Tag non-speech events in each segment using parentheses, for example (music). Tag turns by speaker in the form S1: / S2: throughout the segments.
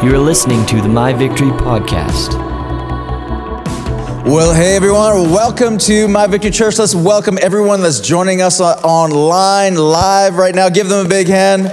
S1: You are listening to the My Victory Podcast.
S2: Well, hey everyone, welcome to My Victory Church. Let's welcome everyone that's joining us online, live right now. Give them a big hand.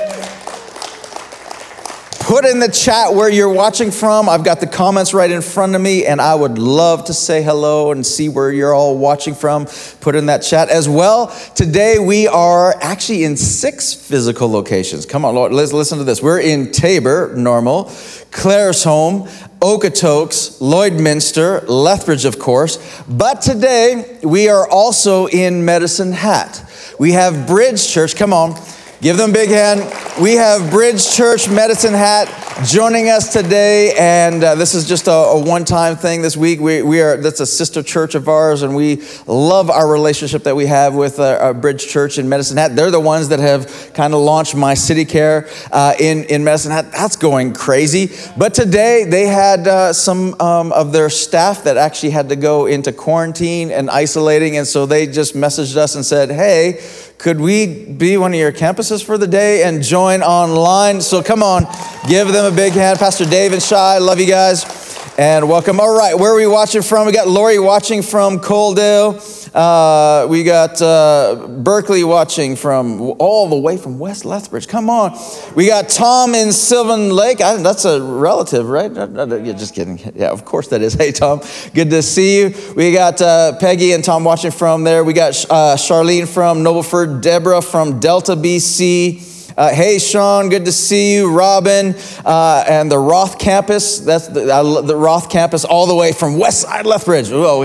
S2: Put in the chat where you're watching from. I've got the comments right in front of me, and I would love to say hello and see where you're all watching from. Put in that chat as well. Today we are actually in six physical locations. Come on, Lord, let's listen to this. We're in Taber, normal, Claresholm, Okotoks, Lloydminster, Lethbridge, of course. But today we are also in Medicine Hat. We have Bridge Church. Come on. Give them a big hand. We have Bridge Church Medicine Hat joining us today, and uh, this is just a, a one-time thing this week. We, we are that's a sister church of ours, and we love our relationship that we have with uh, our Bridge Church in Medicine Hat. They're the ones that have kind of launched my city care uh, in in Medicine Hat. That's going crazy. But today they had uh, some um, of their staff that actually had to go into quarantine and isolating, and so they just messaged us and said, "Hey." Could we be one of your campuses for the day and join online? So come on, give them a big hand. Pastor Dave and Shy, love you guys and welcome. All right, where are we watching from? We got Lori watching from Coaldale. Uh, we got uh, Berkeley watching from all the way from West Lethbridge. Come on. We got Tom in Sylvan Lake. I, that's a relative, right? Yeah, just kidding. Yeah, of course that is. (laughs) Hey, Tom, good to see you. We got uh, Peggy and Tom watching from there. We got uh, Charlene from Nobleford, Deborah from Delta, BC. Uh, hey, Sean, good to see you. Robin uh, and the Roth campus. That's the, uh, the Roth campus all the way from West Side Lethbridge. Oh,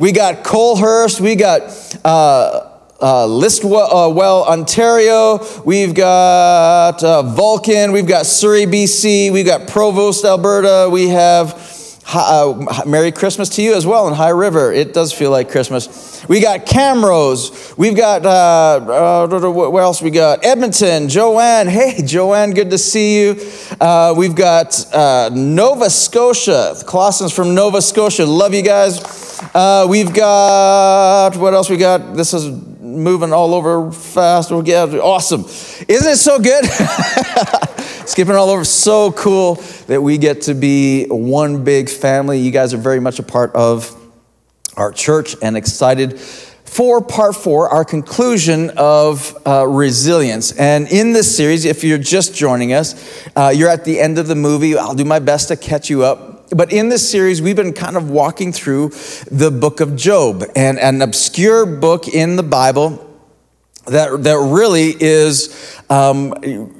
S2: we got, Coalhurst. We got uh, uh, Listowel, uh, Ontario. We've got Vulcan. We've got Surrey, BC. We've got Provost, Alberta. We have uh, Merry Christmas to you as well in High River. It does feel like Christmas. We got Camrose. We've got, uh, uh, else we got? Edmonton, Joanne. Hey, (laughs) Joanne, good to see you. Uh, we've got uh, Nova Scotia, Colossians from Nova Scotia. Love you guys. Uh, we've got, what else we got? This is moving all over fast. We'll get awesome. Isn't it so good? (laughs) Skipping all over, so cool that we get to be one big family. You guys are very much a part of our church and excited for part four, our conclusion of uh, resilience. And in this series, if you're just joining us, uh, you're at the end of the movie. I'll do my best to catch you up. But in this series, we've been kind of walking through the book of Job, and an obscure book in the Bible that, that really is um,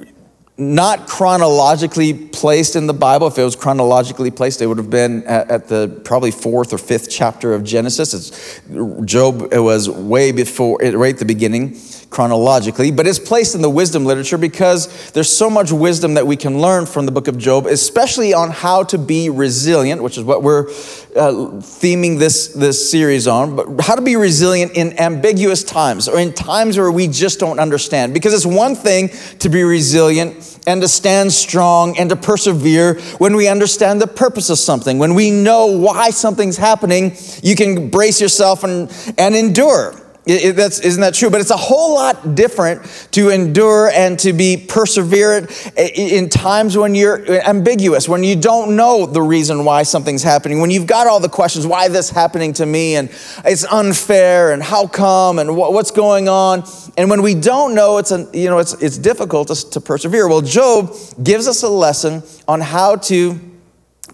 S2: not chronologically placed in the Bible. If it was chronologically placed, it would have been at, at, the probably fourth or fifth chapter of Genesis. It's, Job it was way before, right at the beginning chronologically, but it's placed in the wisdom literature because there's so much wisdom that we can learn from the book of Job, especially on how to be resilient, which is what we're uh, theming this, this series on, but how to be resilient in ambiguous times or in times where we just don't understand. Because it's one thing to be resilient and to stand strong and to persevere when we understand the purpose of something. When we know why something's happening, you can brace yourself and, and endure. It, it, isn't that true? But it's a whole lot different to endure and to be perseverant in times when you're ambiguous, when you don't know the reason why something's happening, when you've got all the questions, why this happening to me, and it's unfair, and how come, and what, what's going on. And when we don't know, it's, a, you know, it's, it's difficult to, to persevere. Well, Job gives us a lesson on how to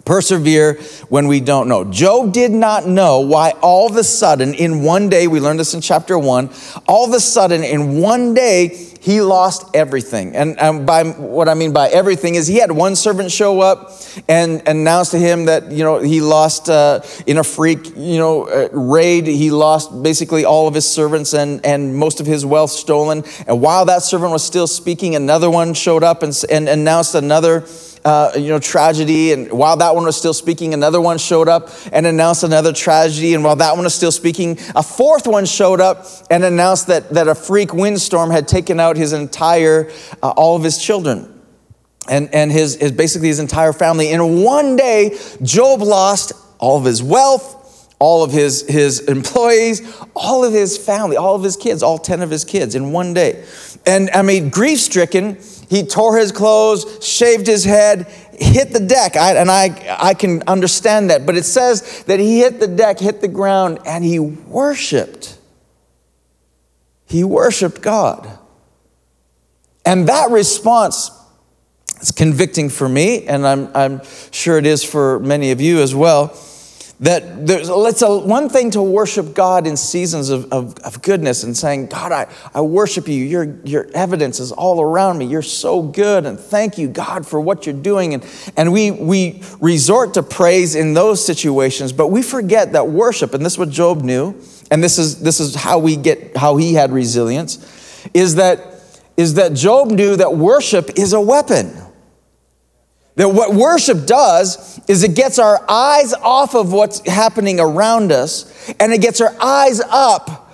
S2: persevere when we don't know. Job did not know why all of a sudden, in one day, we learned this in chapter one, all of a sudden, in one day, he lost everything. And, and by what I mean by everything is he had one servant show up and announce to him that, you know, he lost uh, in a freak, you know, uh, raid, he lost basically all of his servants and, and most of his wealth stolen. And while that servant was still speaking, another one showed up and, and announced another uh, you know, tragedy. And while that one was still speaking, another one showed up and announced another tragedy. And while that one was still speaking, a fourth one showed up and announced that, that a freak windstorm had taken out his entire, uh, all of his children. And, and his, his basically his entire family. In one day, Job lost all of his wealth, all of his, his employees, all of his family, all of his kids, all 10 of his kids in one day. And I mean, grief stricken, he tore his clothes, shaved his head, hit the deck, I, and I, I can understand that, but it says that he hit the deck, hit the ground, and he worshiped. He worshiped God. And that response is convicting for me, and I'm, I'm sure it is for many of you as well that there's it's a, one thing to worship God in seasons of, of, of, goodness and saying, God, I, I worship you. Your, your evidence is all around me. You're so good. And thank you, God, for what you're doing. And, and we, we resort to praise in those situations, but we forget that worship, and this is what Job knew, and this is, this is how we get, how he had resilience, is that, is that Job knew that worship is a weapon. That what worship does is it gets our eyes off of what's happening around us and it gets our eyes up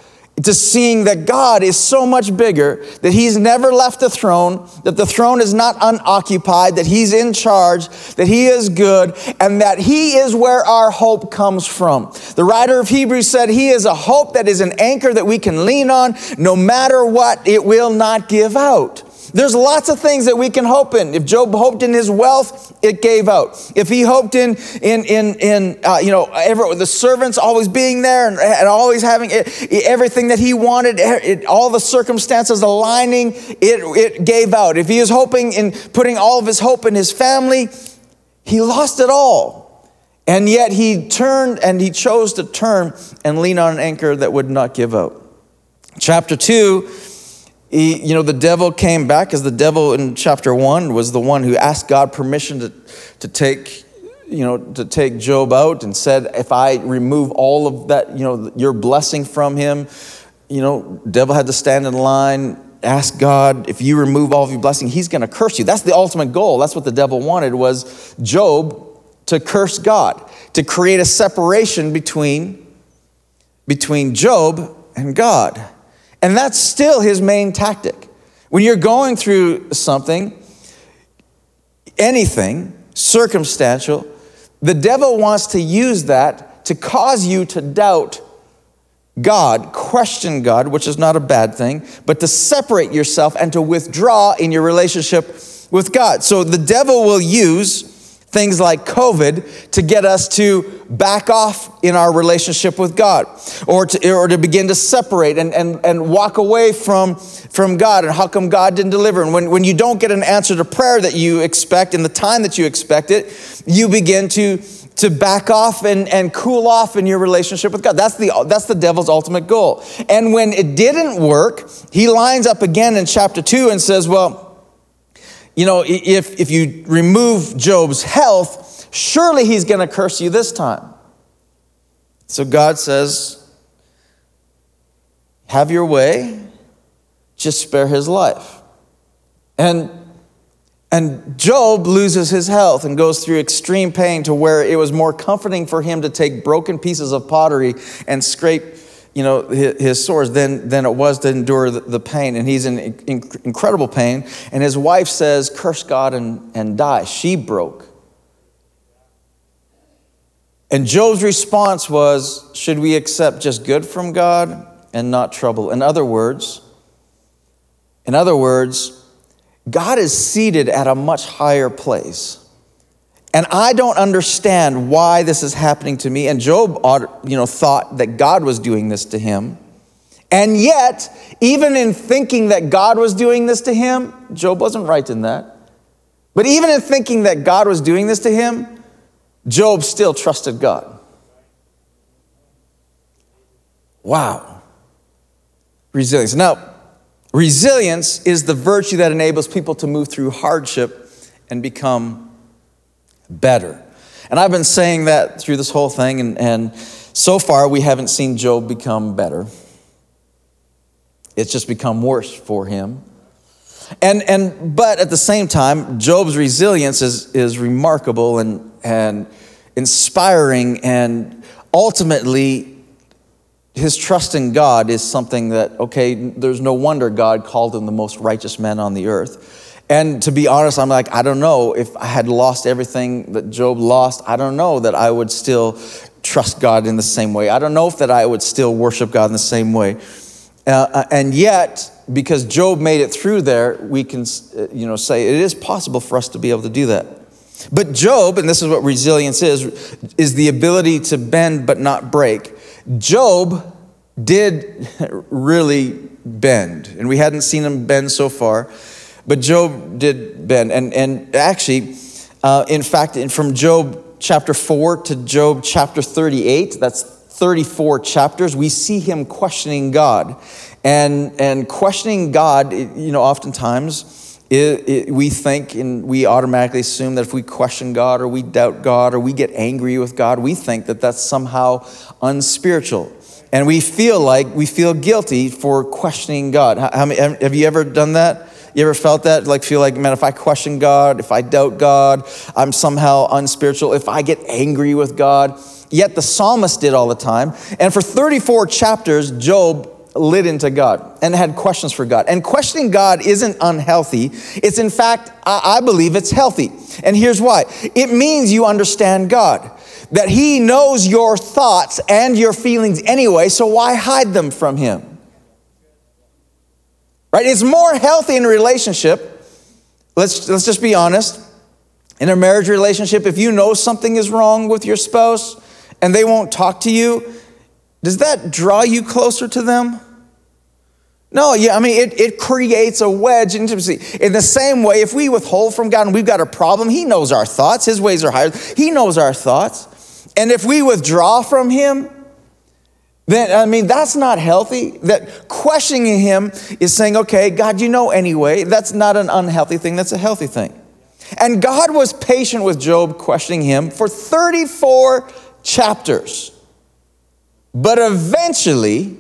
S2: to seeing that God is so much bigger, that He's never left the throne, that the throne is not unoccupied, that He's in charge, that He is good, and that He is where our hope comes from. The writer of Hebrews said, He is a hope that is an anchor that we can lean on no matter what, it will not give out. There's lots of things that we can hope in. If Job hoped in his wealth, it gave out. If he hoped in, in, in, in uh, you know, ever, the servants always being there and, and always having it, everything that he wanted, it, all the circumstances aligning, it, it gave out. If he was hoping in putting all of his hope in his family, he lost it all. And yet he turned and he chose to turn and lean on an anchor that would not give out. Chapter 2 he, you know, the devil came back as the devil in chapter one was the one who asked God permission to, to take, you know, to take Job out and said, if I remove all of that, you know, your blessing from him, you know, devil had to stand in line, ask God, if you remove all of your blessing, he's going to curse you. That's the ultimate goal. That's what the devil wanted was Job to curse God, to create a separation between, between Job and God. And that's still his main tactic. When you're going through something, anything, circumstantial, the devil wants to use that to cause you to doubt God, question God, which is not a bad thing, but to separate yourself and to withdraw in your relationship with God. So the devil will use things like COVID to get us to back off in our relationship with God or to, or to begin to separate and, and, and walk away from, from God. And how come God didn't deliver? And when, when you don't get an answer to prayer that you expect in the time that you expect it, you begin to, to back off and, and cool off in your relationship with God. That's the, that's the devil's ultimate goal. And when it didn't work, he lines up again in chapter 2 and says, Well, you know, if, if you remove Job's health, surely he's going to curse you this time. So God says, Have your way, just spare his life. And, and Job loses his health and goes through extreme pain to where it was more comforting for him to take broken pieces of pottery and scrape you know, his, his sores than, than it was to endure the, the pain. And he's in, in, incredible pain. And his wife says, Curse God and, and die. She broke. And Job's response was, Should we accept just good from God and not trouble? In other words, in other words, God is seated at a much higher place. And I don't understand why this is happening to me. And Job, you know, thought that God was doing this to him. And yet, even in thinking that God was doing this to him, Job wasn't right in that. But even in thinking that God was doing this to him, Job still trusted God. Wow. Resilience. Now, resilience is the virtue that enables people to move through hardship and become better. And I've been saying that through this whole thing, and, and so far we haven't seen Job become better. It's just become worse for him. And, and but at the same time, Job's resilience is, is remarkable and, and inspiring, and ultimately, his trust in God is something that, okay, there's no wonder God called him the most righteous man on the earth. And to be honest, I'm like, I don't know if I had lost everything that Job lost. I don't know that I would still trust God in the same way. I don't know if that I would still worship God in the same way. Uh, uh and yet, because Job made it through there, we can, uh, you know, say it is possible for us to be able to do that. But Job, and this is what resilience is, is the ability to bend but not break. Job did (laughs) really bend, and we hadn't seen him bend so far, but Job did bend. And, and actually, uh, in fact, from Job chapter 4 to Job chapter 38, that's 34 chapters, we see him questioning God. And, and questioning God, you know, oftentimes, it, it, we think and we automatically assume that if we question God or we doubt God or we get angry with God, we think that that's somehow unspiritual. And we feel like we feel guilty for questioning God. How, have you ever done that? You ever felt that? Like, feel like, man, if I question God, if I doubt God, I'm somehow unspiritual. If I get angry with God, yet the psalmist did all the time. And for 34 chapters, Job lit into God and had questions for God. And questioning God isn't unhealthy. It's in fact, I believe it's healthy. And here's why it means you understand God, that He knows your thoughts and your feelings anyway, so why hide them from Him? Right? It's more healthy in a relationship. Let's, let's just be honest. In a marriage relationship, if you know something is wrong with your spouse and they won't talk to you, does that draw you closer to them? No, yeah, I mean, it, it creates a wedge in intimacy. In the same way, if we withhold from God and we've got a problem, He knows our thoughts. His ways are higher. He knows our thoughts. And if we withdraw from Him, then, I mean, that's not healthy. That questioning Him is saying, okay, God, you know anyway. That's not an unhealthy thing, that's a healthy thing. And God was patient with Job, questioning him for 34 chapters. But eventually,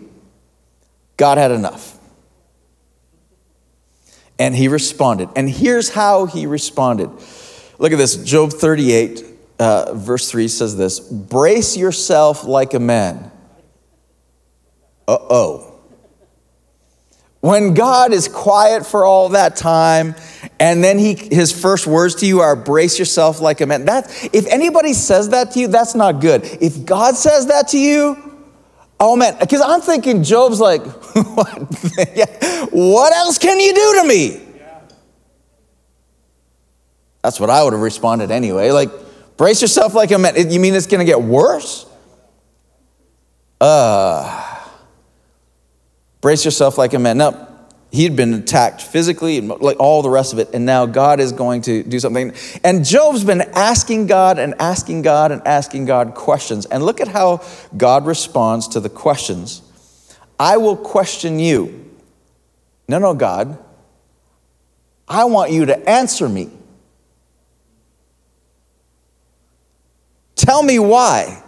S2: God had enough. And he responded. And here's how he responded. Look at this Job 38, uh, verse 3 says this Brace yourself like a man. Uh oh. When God is quiet for all that time, and then he, his first words to you are, brace yourself like a man. That, if anybody says that to you, that's not good. If God says that to you, Oh man, because I'm thinking Job's like, (laughs) what? (laughs) what else can you do to me? That's what I would have responded anyway. Like, brace yourself like a man. You mean it's going to get worse? Uh, brace yourself like a man. Now, He'd been attacked physically and like all the rest of it, and now God is going to do something. And Job's been asking God and asking God and asking God questions. And look at how God responds to the questions. I will question you. No, no, God. I want you to answer me. Tell me why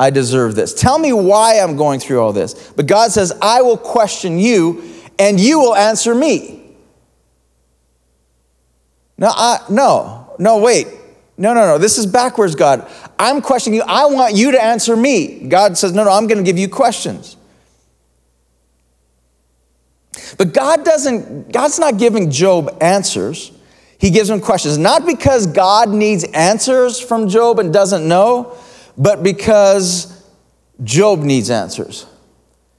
S2: I deserve this. Tell me why I'm going through all this. But God says, I will question you and you will answer me. No, I, no, no, wait. No, no, no. This is backwards, God. I'm questioning you. I want you to answer me. God says, no, no, I'm going to give you questions. But God doesn't, God's not giving Job answers. He gives him questions. Not because God needs answers from Job and doesn't know, but because Job needs answers.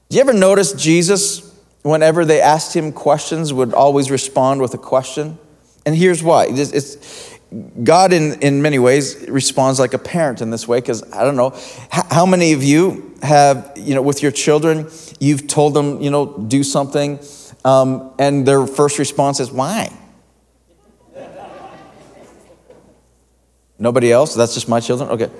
S2: Do you ever notice Jesus whenever they asked him questions, would always respond with a question. And here's why. It's, it's, God, in, in many ways, responds like a parent in this way, because I don't know, how many of you have, you know, with your children, you've told them, you know, do something, um, and their first response is, why? Nobody else? That's just my children? Okay.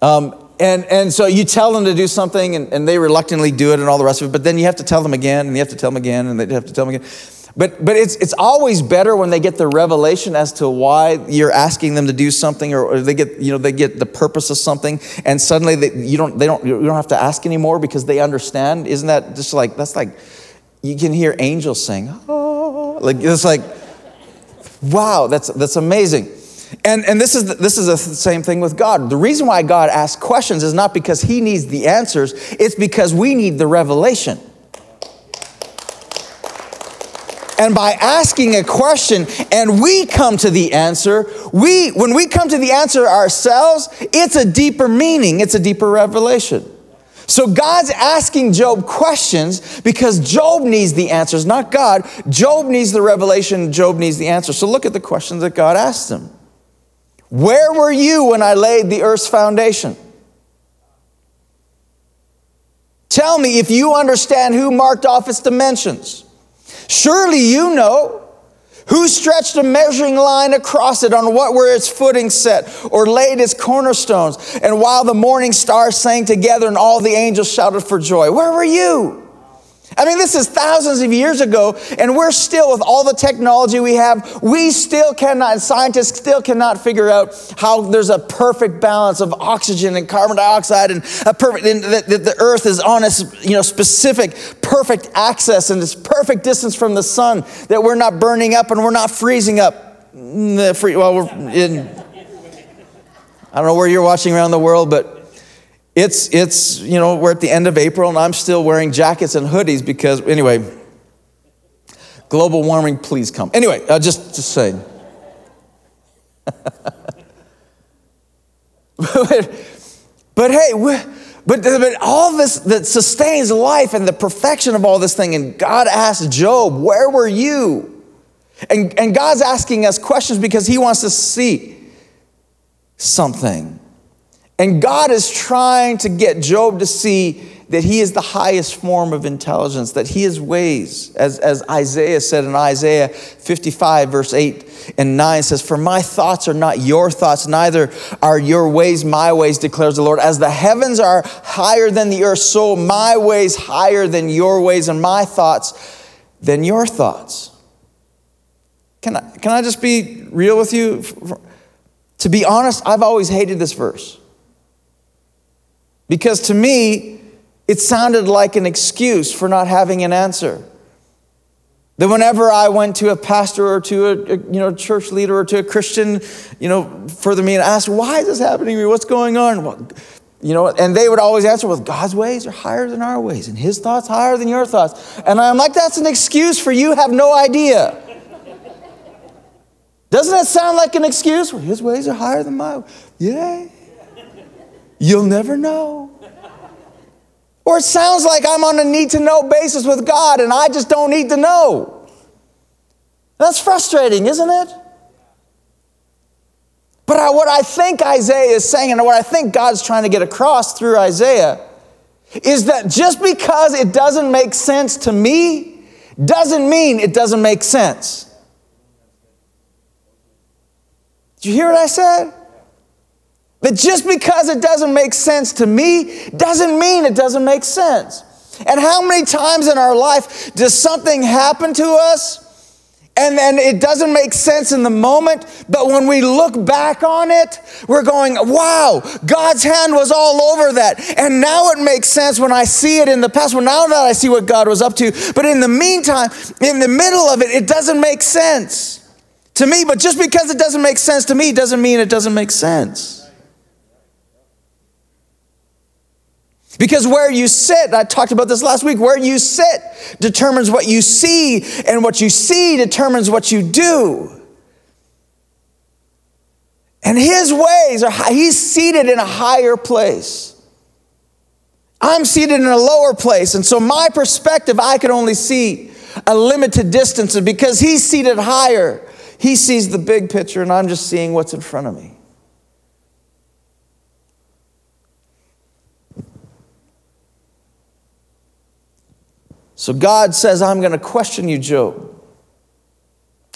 S2: Um, and, and so you tell them to do something and, and they reluctantly do it and all the rest of it, but then you have to tell them again and you have to tell them again and they have to tell them again. But, but it's, it's always better when they get the revelation as to why you're asking them to do something or, or they get, you know, they get the purpose of something and suddenly they, you, don't, they don't, you don't have to ask anymore because they understand. Isn't that just like, that's like, you can hear angels sing. Oh, like, it's like, wow, that's, that's amazing. And, and this, is the, this is the same thing with God. The reason why God asks questions is not because he needs the answers, it's because we need the revelation. And by asking a question and we come to the answer, we when we come to the answer ourselves, it's a deeper meaning, it's a deeper revelation. So God's asking Job questions because Job needs the answers, not God. Job needs the revelation, Job needs the answer. So look at the questions that God asked him. Where were you when I laid the earth's foundation? Tell me if you understand who marked off its dimensions. Surely you know who stretched a measuring line across it on what were its footing set, or laid its cornerstones? And while the morning stars sang together and all the angels shouted for joy, where were you? I mean, this is thousands of years ago, and we're still, with all the technology we have, we still cannot, scientists still cannot figure out how there's a perfect balance of oxygen and carbon dioxide, and a perfect, and that, the Earth is on a you know, specific, perfect axis and this perfect distance from the sun, that we're not burning up and we're not freezing up. Mm, well, we're in, I don't know where you're watching around the world, but it's, it's, you know, we're at the end of April and I'm still wearing jackets and hoodies because, anyway, global warming, please come. Anyway, uh, just, just saying. but, (laughs) but hey, but, but all this that sustains life and the perfection of all this thing, and God asked Job, Where were you? And, and God's asking us questions because He wants to see something. And God is trying to get Job to see that he is the highest form of intelligence, that he is ways, as, as Isaiah said in Isaiah 55, verse 8 and 9 says, For my thoughts are not your thoughts, neither are your ways my ways, declares the Lord. As the heavens are higher than the earth, so my ways higher than your ways, and my thoughts than your thoughts. Can I, can I just be real with you? To be honest, I've always hated this verse. Because to me, it sounded like an excuse for not having an answer. That whenever I went to a pastor or to a, a, you know church leader or to a Christian, you know, further me and asked, "Why is this happening to me? What's going on?" Well, you know, and they would always answer, "Well, God's ways are higher than our ways, and His thoughts higher than your thoughts." And I'm like, "That's an excuse for you have no idea." Doesn't that sound like an excuse? Well, His ways are higher than my. Yeah. You'll never know. Or it sounds like I'm on a need to know basis with God and I just don't need to know. That's frustrating, isn't it? But I, what I think Isaiah is saying, and what I think God's trying to get across through Isaiah, is that just because it doesn't make sense to me, doesn't mean it doesn't make sense. Did you hear what I said? That just because it doesn't make sense to me doesn't mean it doesn't make sense. And how many times in our life does something happen to us and then it doesn't make sense in the moment, but when we look back on it, we're going, wow, God's hand was all over that. And now it makes sense when I see it in the past. Well, now that I see what God was up to, but in the meantime, in the middle of it, it doesn't make sense to me. But just because it doesn't make sense to me doesn't mean it doesn't make sense. Because where you sit, I talked about this last week, where you sit determines what you see, and what you see determines what you do. And his ways are, he's seated in a higher place. I'm seated in a lower place. And so my perspective, I can only see a limited distance. And because he's seated higher, he sees the big picture, and I'm just seeing what's in front of me. So God says, I'm going to question you, Job.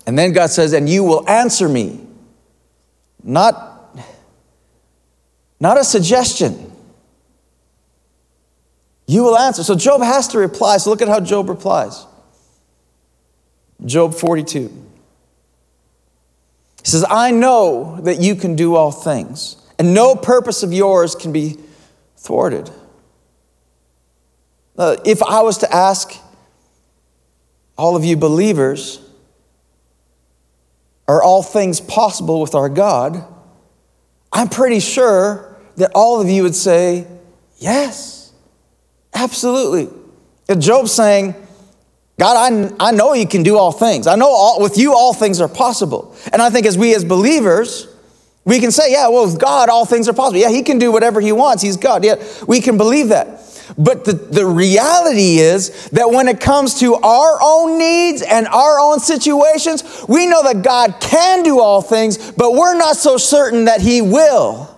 S2: And then God says, and you will answer me. Not, not a suggestion. You will answer. So Job has to reply. So look at how Job replies. Job 42. He says, I know that you can do all things, and no purpose of yours can be thwarted. Uh, if I was to ask all of you believers, are all things possible with our God? I'm pretty sure that all of you would say, yes, absolutely. And Job's saying, God, I, I know you can do all things. I know all, with you all things are possible. And I think as we as believers, we can say, yeah, well, with God, all things are possible. Yeah, he can do whatever he wants. He's God. Yeah, we can believe that. But the, the reality is that when it comes to our own needs and our own situations, we know that God can do all things, but we're not so certain that He will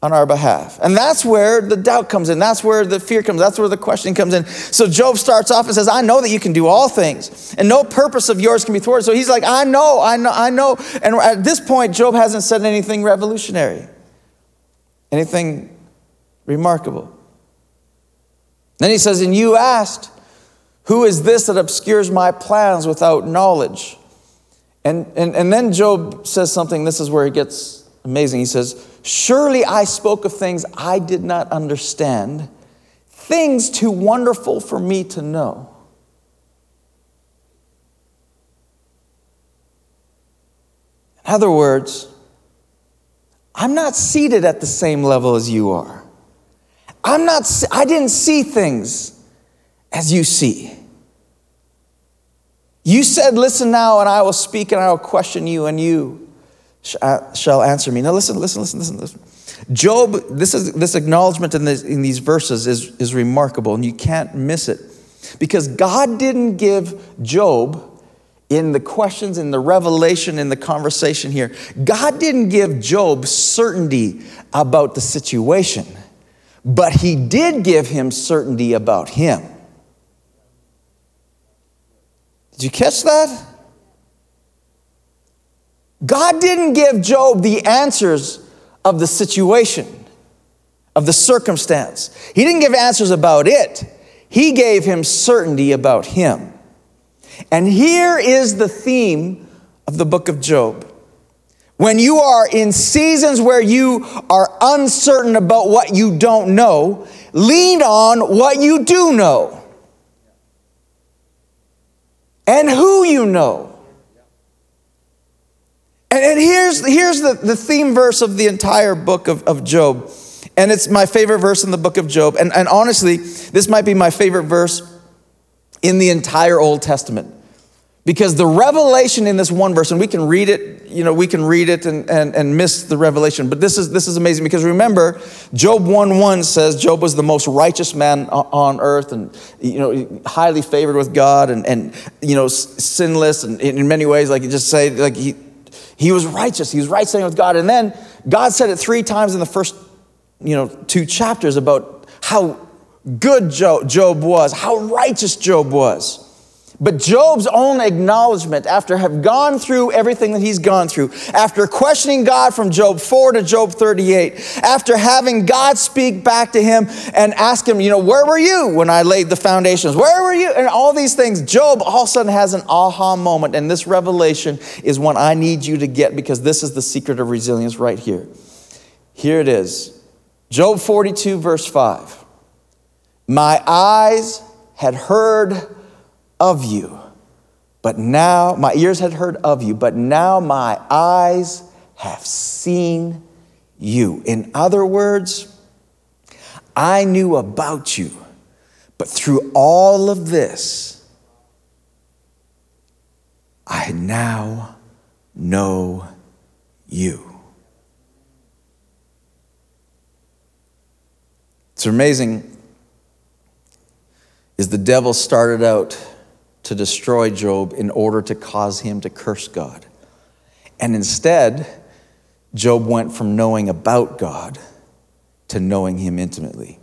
S2: on our behalf. And that's where the doubt comes in. That's where the fear comes. That's where the question comes in. So Job starts off and says, I know that you can do all things, and no purpose of yours can be thwarted. So he's like, I know, I know, I know. And at this point, Job hasn't said anything revolutionary, anything remarkable. Then he says, And you asked, Who is this that obscures my plans without knowledge? And, and, and then Job says something, this is where it gets amazing. He says, Surely I spoke of things I did not understand, things too wonderful for me to know. In other words, I'm not seated at the same level as you are. I'm not, I didn't see things as you see. You said, Listen now, and I will speak and I will question you, and you uh, shall answer me. Now listen, listen, listen, listen, listen. Job, this is this acknowledgement in, this, in these verses is, is remarkable, and you can't miss it. Because God didn't give Job in the questions, in the revelation, in the conversation here, God didn't give Job certainty about the situation, but he did give him certainty about him. Did you catch that? God didn't give Job the answers of the situation, of the circumstance. He didn't give answers about it, He gave him certainty about him. And here is the theme of the book of Job. When you are in seasons where you are uncertain about what you don't know, lean on what you do know and who you know. And, and here's, here's the, the theme verse of the entire book of, of Job. And it's my favorite verse in the book of Job. And, and honestly, this might be my favorite verse in the entire Old Testament. Because the revelation in this one verse, and we can read it, you know, we can read it and, and, and miss the revelation. But this is, this is amazing because remember, Job 1 1 says Job was the most righteous man on earth and, you know, highly favored with God and, and you know, sinless and in many ways, like you just say, like he, he was righteous. He was right standing with God. And then God said it three times in the first, you know, two chapters about how good Job was, how righteous Job was. But Job's own acknowledgement, after have gone through everything that he's gone through, after questioning God from Job 4 to Job 38, after having God speak back to him and ask him, you know, where were you when I laid the foundations? Where were you? And all these things, Job all of a sudden has an aha moment. And this revelation is one I need you to get because this is the secret of resilience right here. Here it is Job 42, verse 5. My eyes had heard of you. But now, my ears had heard of you, but now my eyes have seen you. In other words, I knew about you, but through all of this, I now know you. It's amazing is the devil started out to destroy Job in order to cause him to curse God. And instead, Job went from knowing about God to knowing him intimately.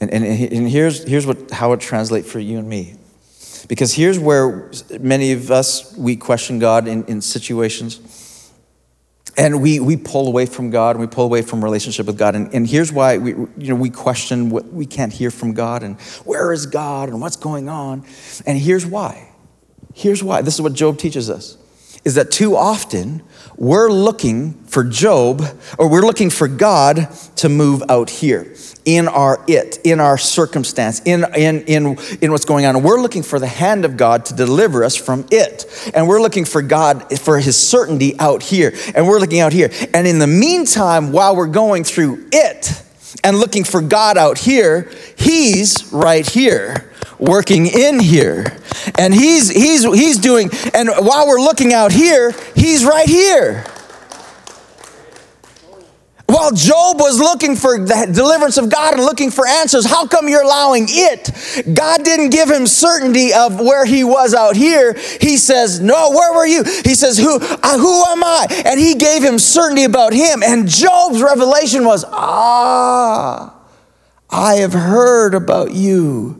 S2: And, and, and here's, here's what, how it translates for you and me. Because here's where many of us, we question God in, in situations and we, we pull away from God and we pull away from relationship with God. And, and here's why we, you know, we question what we can't hear from God and where is God and what's going on. And here's why. Here's why. This is what Job teaches us is that too often we're looking for Job or we're looking for God to move out here in our it, in our circumstance, in, in, in, in what's going on. We're looking for the hand of God to deliver us from it. And we're looking for God for his certainty out here. And we're looking out here. And in the meantime, while we're going through it and looking for God out here, he's right here working in here. And he's he's he's doing and while we're looking out here, he's right here. While Job was looking for the deliverance of God and looking for answers, how come you're allowing it? God didn't give him certainty of where he was out here. He says, No, where were you? He says, Who, uh, who am I? And he gave him certainty about him. And Job's revelation was, Ah, I have heard about you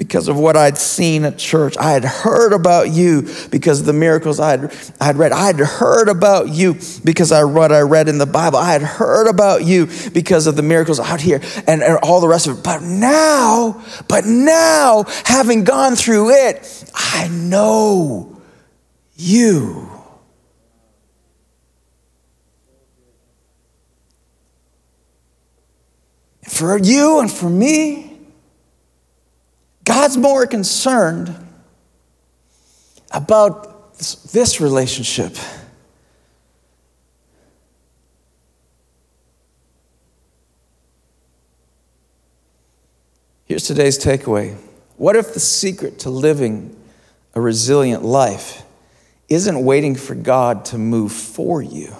S2: because of what I'd seen at church. I had heard about you because of the miracles I had, I had read. I had heard about you because of what I read in the Bible. I had heard about you because of the miracles out here and, and all the rest of it. But now, but now, having gone through it, I know you. For you and for me, God's more concerned about this, relationship. Here's today's takeaway. What if the secret to living a resilient life isn't waiting for God to move for you,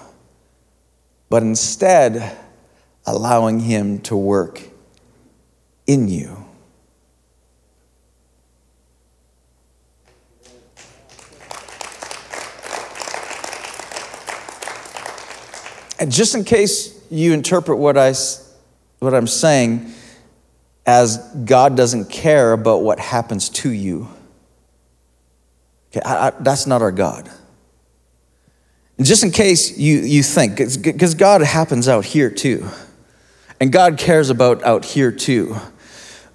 S2: but instead allowing Him to work in you? And just in case you interpret what, I, what I'm saying as God doesn't care about what happens to you, okay, I, I, that's not our God. And just in case you, you think, because God happens out here too, and God cares about out here too,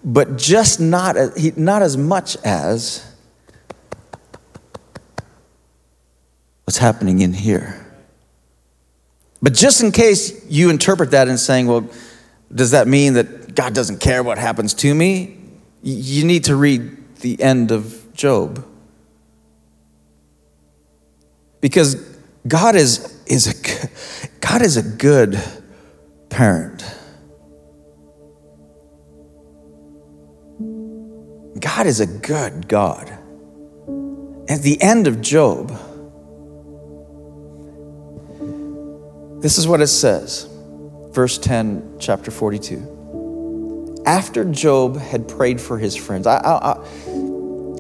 S2: but just not, not as much as what's happening in here. But just in case you interpret that and saying, well, does that mean that God doesn't care what happens to me? You need to read the end of Job. Because God is, is, a, God is a good parent. God is a good God. At the end of Job, This is what it says, verse 10, chapter 42. After Job had prayed for his friends, I, I, I,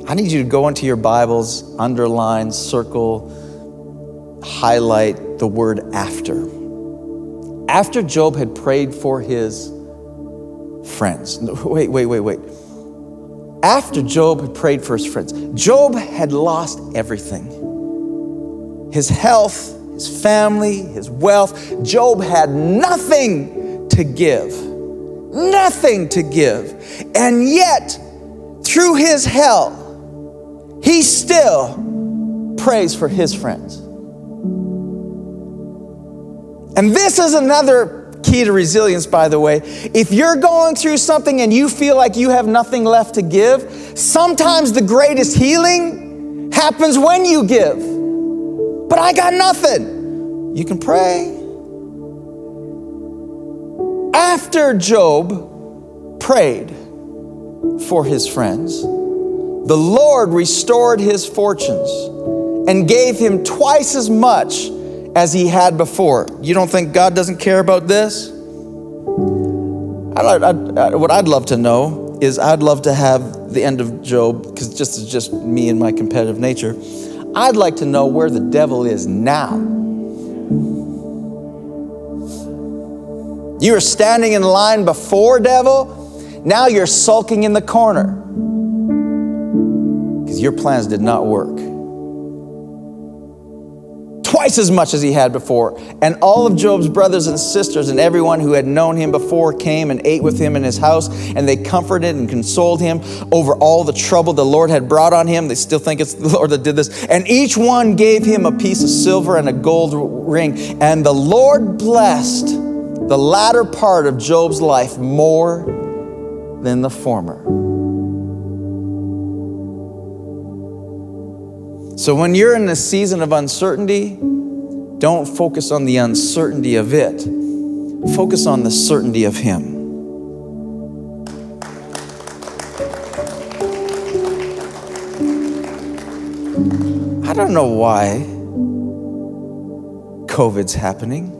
S2: I need you to go into your Bibles, underline, circle, highlight the word after. After Job had prayed for his friends, wait, wait, wait, wait. After Job had prayed for his friends, Job had lost everything his health, his family, his wealth. Job had nothing to give, nothing to give. And yet, through his hell, he still prays for his friends. And this is another key to resilience, by the way. If you're going through something and you feel like you have nothing left to give, sometimes the greatest healing happens when you give but I got nothing. You can pray. After Job prayed for his friends, the Lord restored his fortunes and gave him twice as much as he had before. You don't think God doesn't care about this? I'd, I'd, what I'd love to know is I'd love to have the end of Job, because just just me and my competitive nature. I'd like to know where the devil is now. You were standing in line before devil, now you're sulking in the corner because your plans did not work twice as much as he had before. And all of Job's brothers and sisters and everyone who had known him before came and ate with him in his house, and they comforted and consoled him over all the trouble the Lord had brought on him. They still think it's the Lord that did this. And each one gave him a piece of silver and a gold ring. And the Lord blessed the latter part of Job's life more than the former. So when you're in a season of uncertainty, don't focus on the uncertainty of it. Focus on the certainty of Him. I don't know why COVID's happening.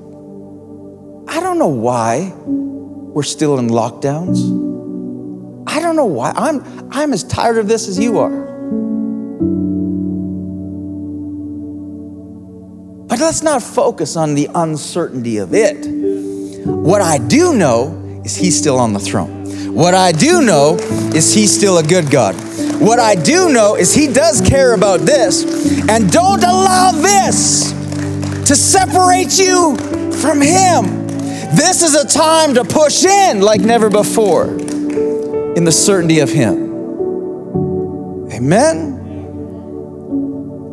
S2: I don't know why we're still in lockdowns. I don't know why. I'm, I'm as tired of this as you are. Let's not focus on the uncertainty of it. What I do know is He's still on the throne. What I do know is He's still a good God. What I do know is He does care about this. And don't allow this to separate you from Him. This is a time to push in like never before in the certainty of Him. Amen.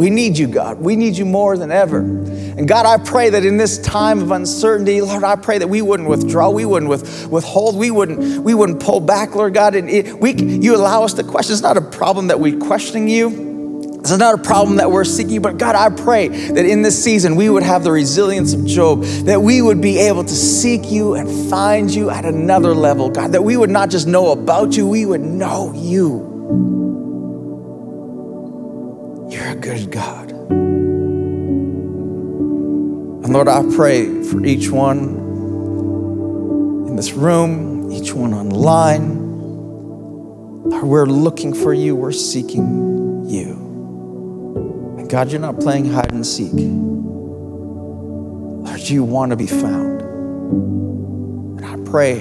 S2: We need you, God. We need you more than ever. And God, I pray that in this time of uncertainty, Lord, I pray that we wouldn't withdraw, we wouldn't with, withhold, we wouldn't, we wouldn't pull back, Lord God. And it, we, you allow us to question. It's not a problem that we're questioning you. It's not a problem that we're seeking but God, I pray that in this season we would have the resilience of Job, that we would be able to seek you and find you at another level, God, that we would not just know about you, we would know you. Good God. And Lord, I pray for each one in this room, each one online. We're looking for you, we're seeking you. And God, you're not playing hide and seek. Lord, you want to be found. And I pray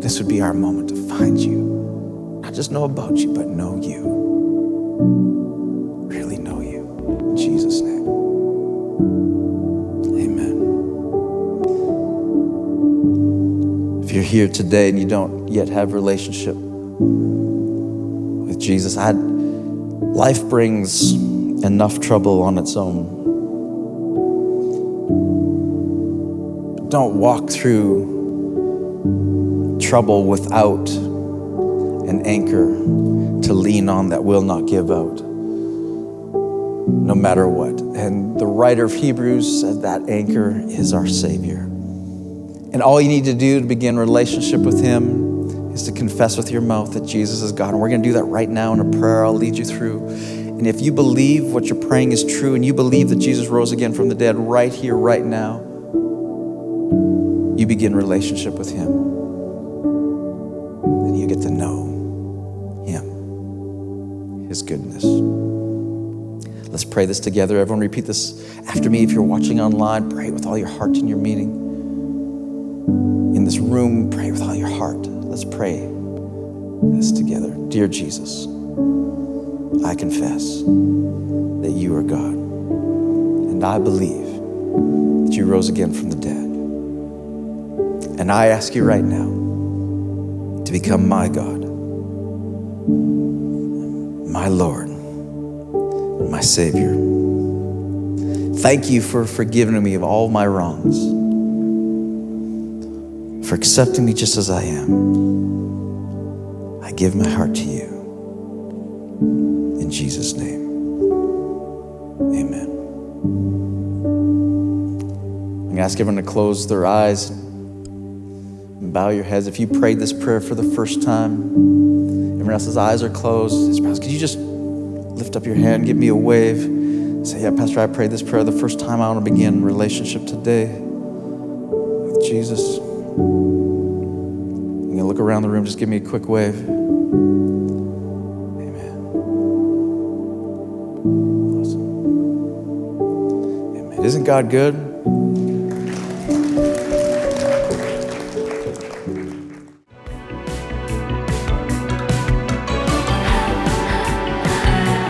S2: this would be our moment to find you. Not just know about you, but know you. Here today and you don't yet have relationship with Jesus, I, life brings enough trouble on its own. Don't walk through trouble without an anchor to lean on that will not give out, no matter what. And the writer of Hebrews said that anchor is our Savior. And all you need to do to begin relationship with Him is to confess with your mouth that Jesus is God. And we're going to do that right now in a prayer I'll lead you through. And if you believe what you're praying is true and you believe that Jesus rose again from the dead right here, right now, you begin relationship with Him. And you get to know Him, His goodness. Let's pray this together. Everyone, repeat this after me. If you're watching online, pray with all your heart in your meeting. In this room, pray with all your heart. Let's pray this together. Dear Jesus, I confess that you are God, and I believe that you rose again from the dead. And I ask you right now to become my God, my Lord, my Savior. Thank you for forgiving me of all my wrongs, for accepting me just as I am. I give my heart to you. In Jesus' name, amen. I'm going to ask everyone to close their eyes and bow your heads. If you prayed this prayer for the first time, everyone else's eyes are closed. Could you just lift up your hand, give me a wave? Say, Yeah, Pastor, I prayed this prayer the first time. I want to begin relationship today with Jesus. You can look around the room, just give me a quick wave. Amen. Isn't God good?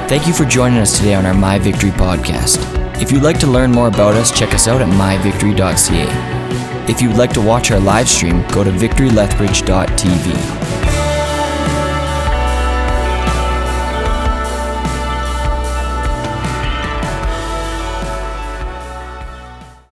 S1: Thank you for joining us today on our My Victory podcast. If you'd like to learn more about us, check us out at myvictory.ca. If you'd like to watch our live stream, go to victorylethbridge.tv.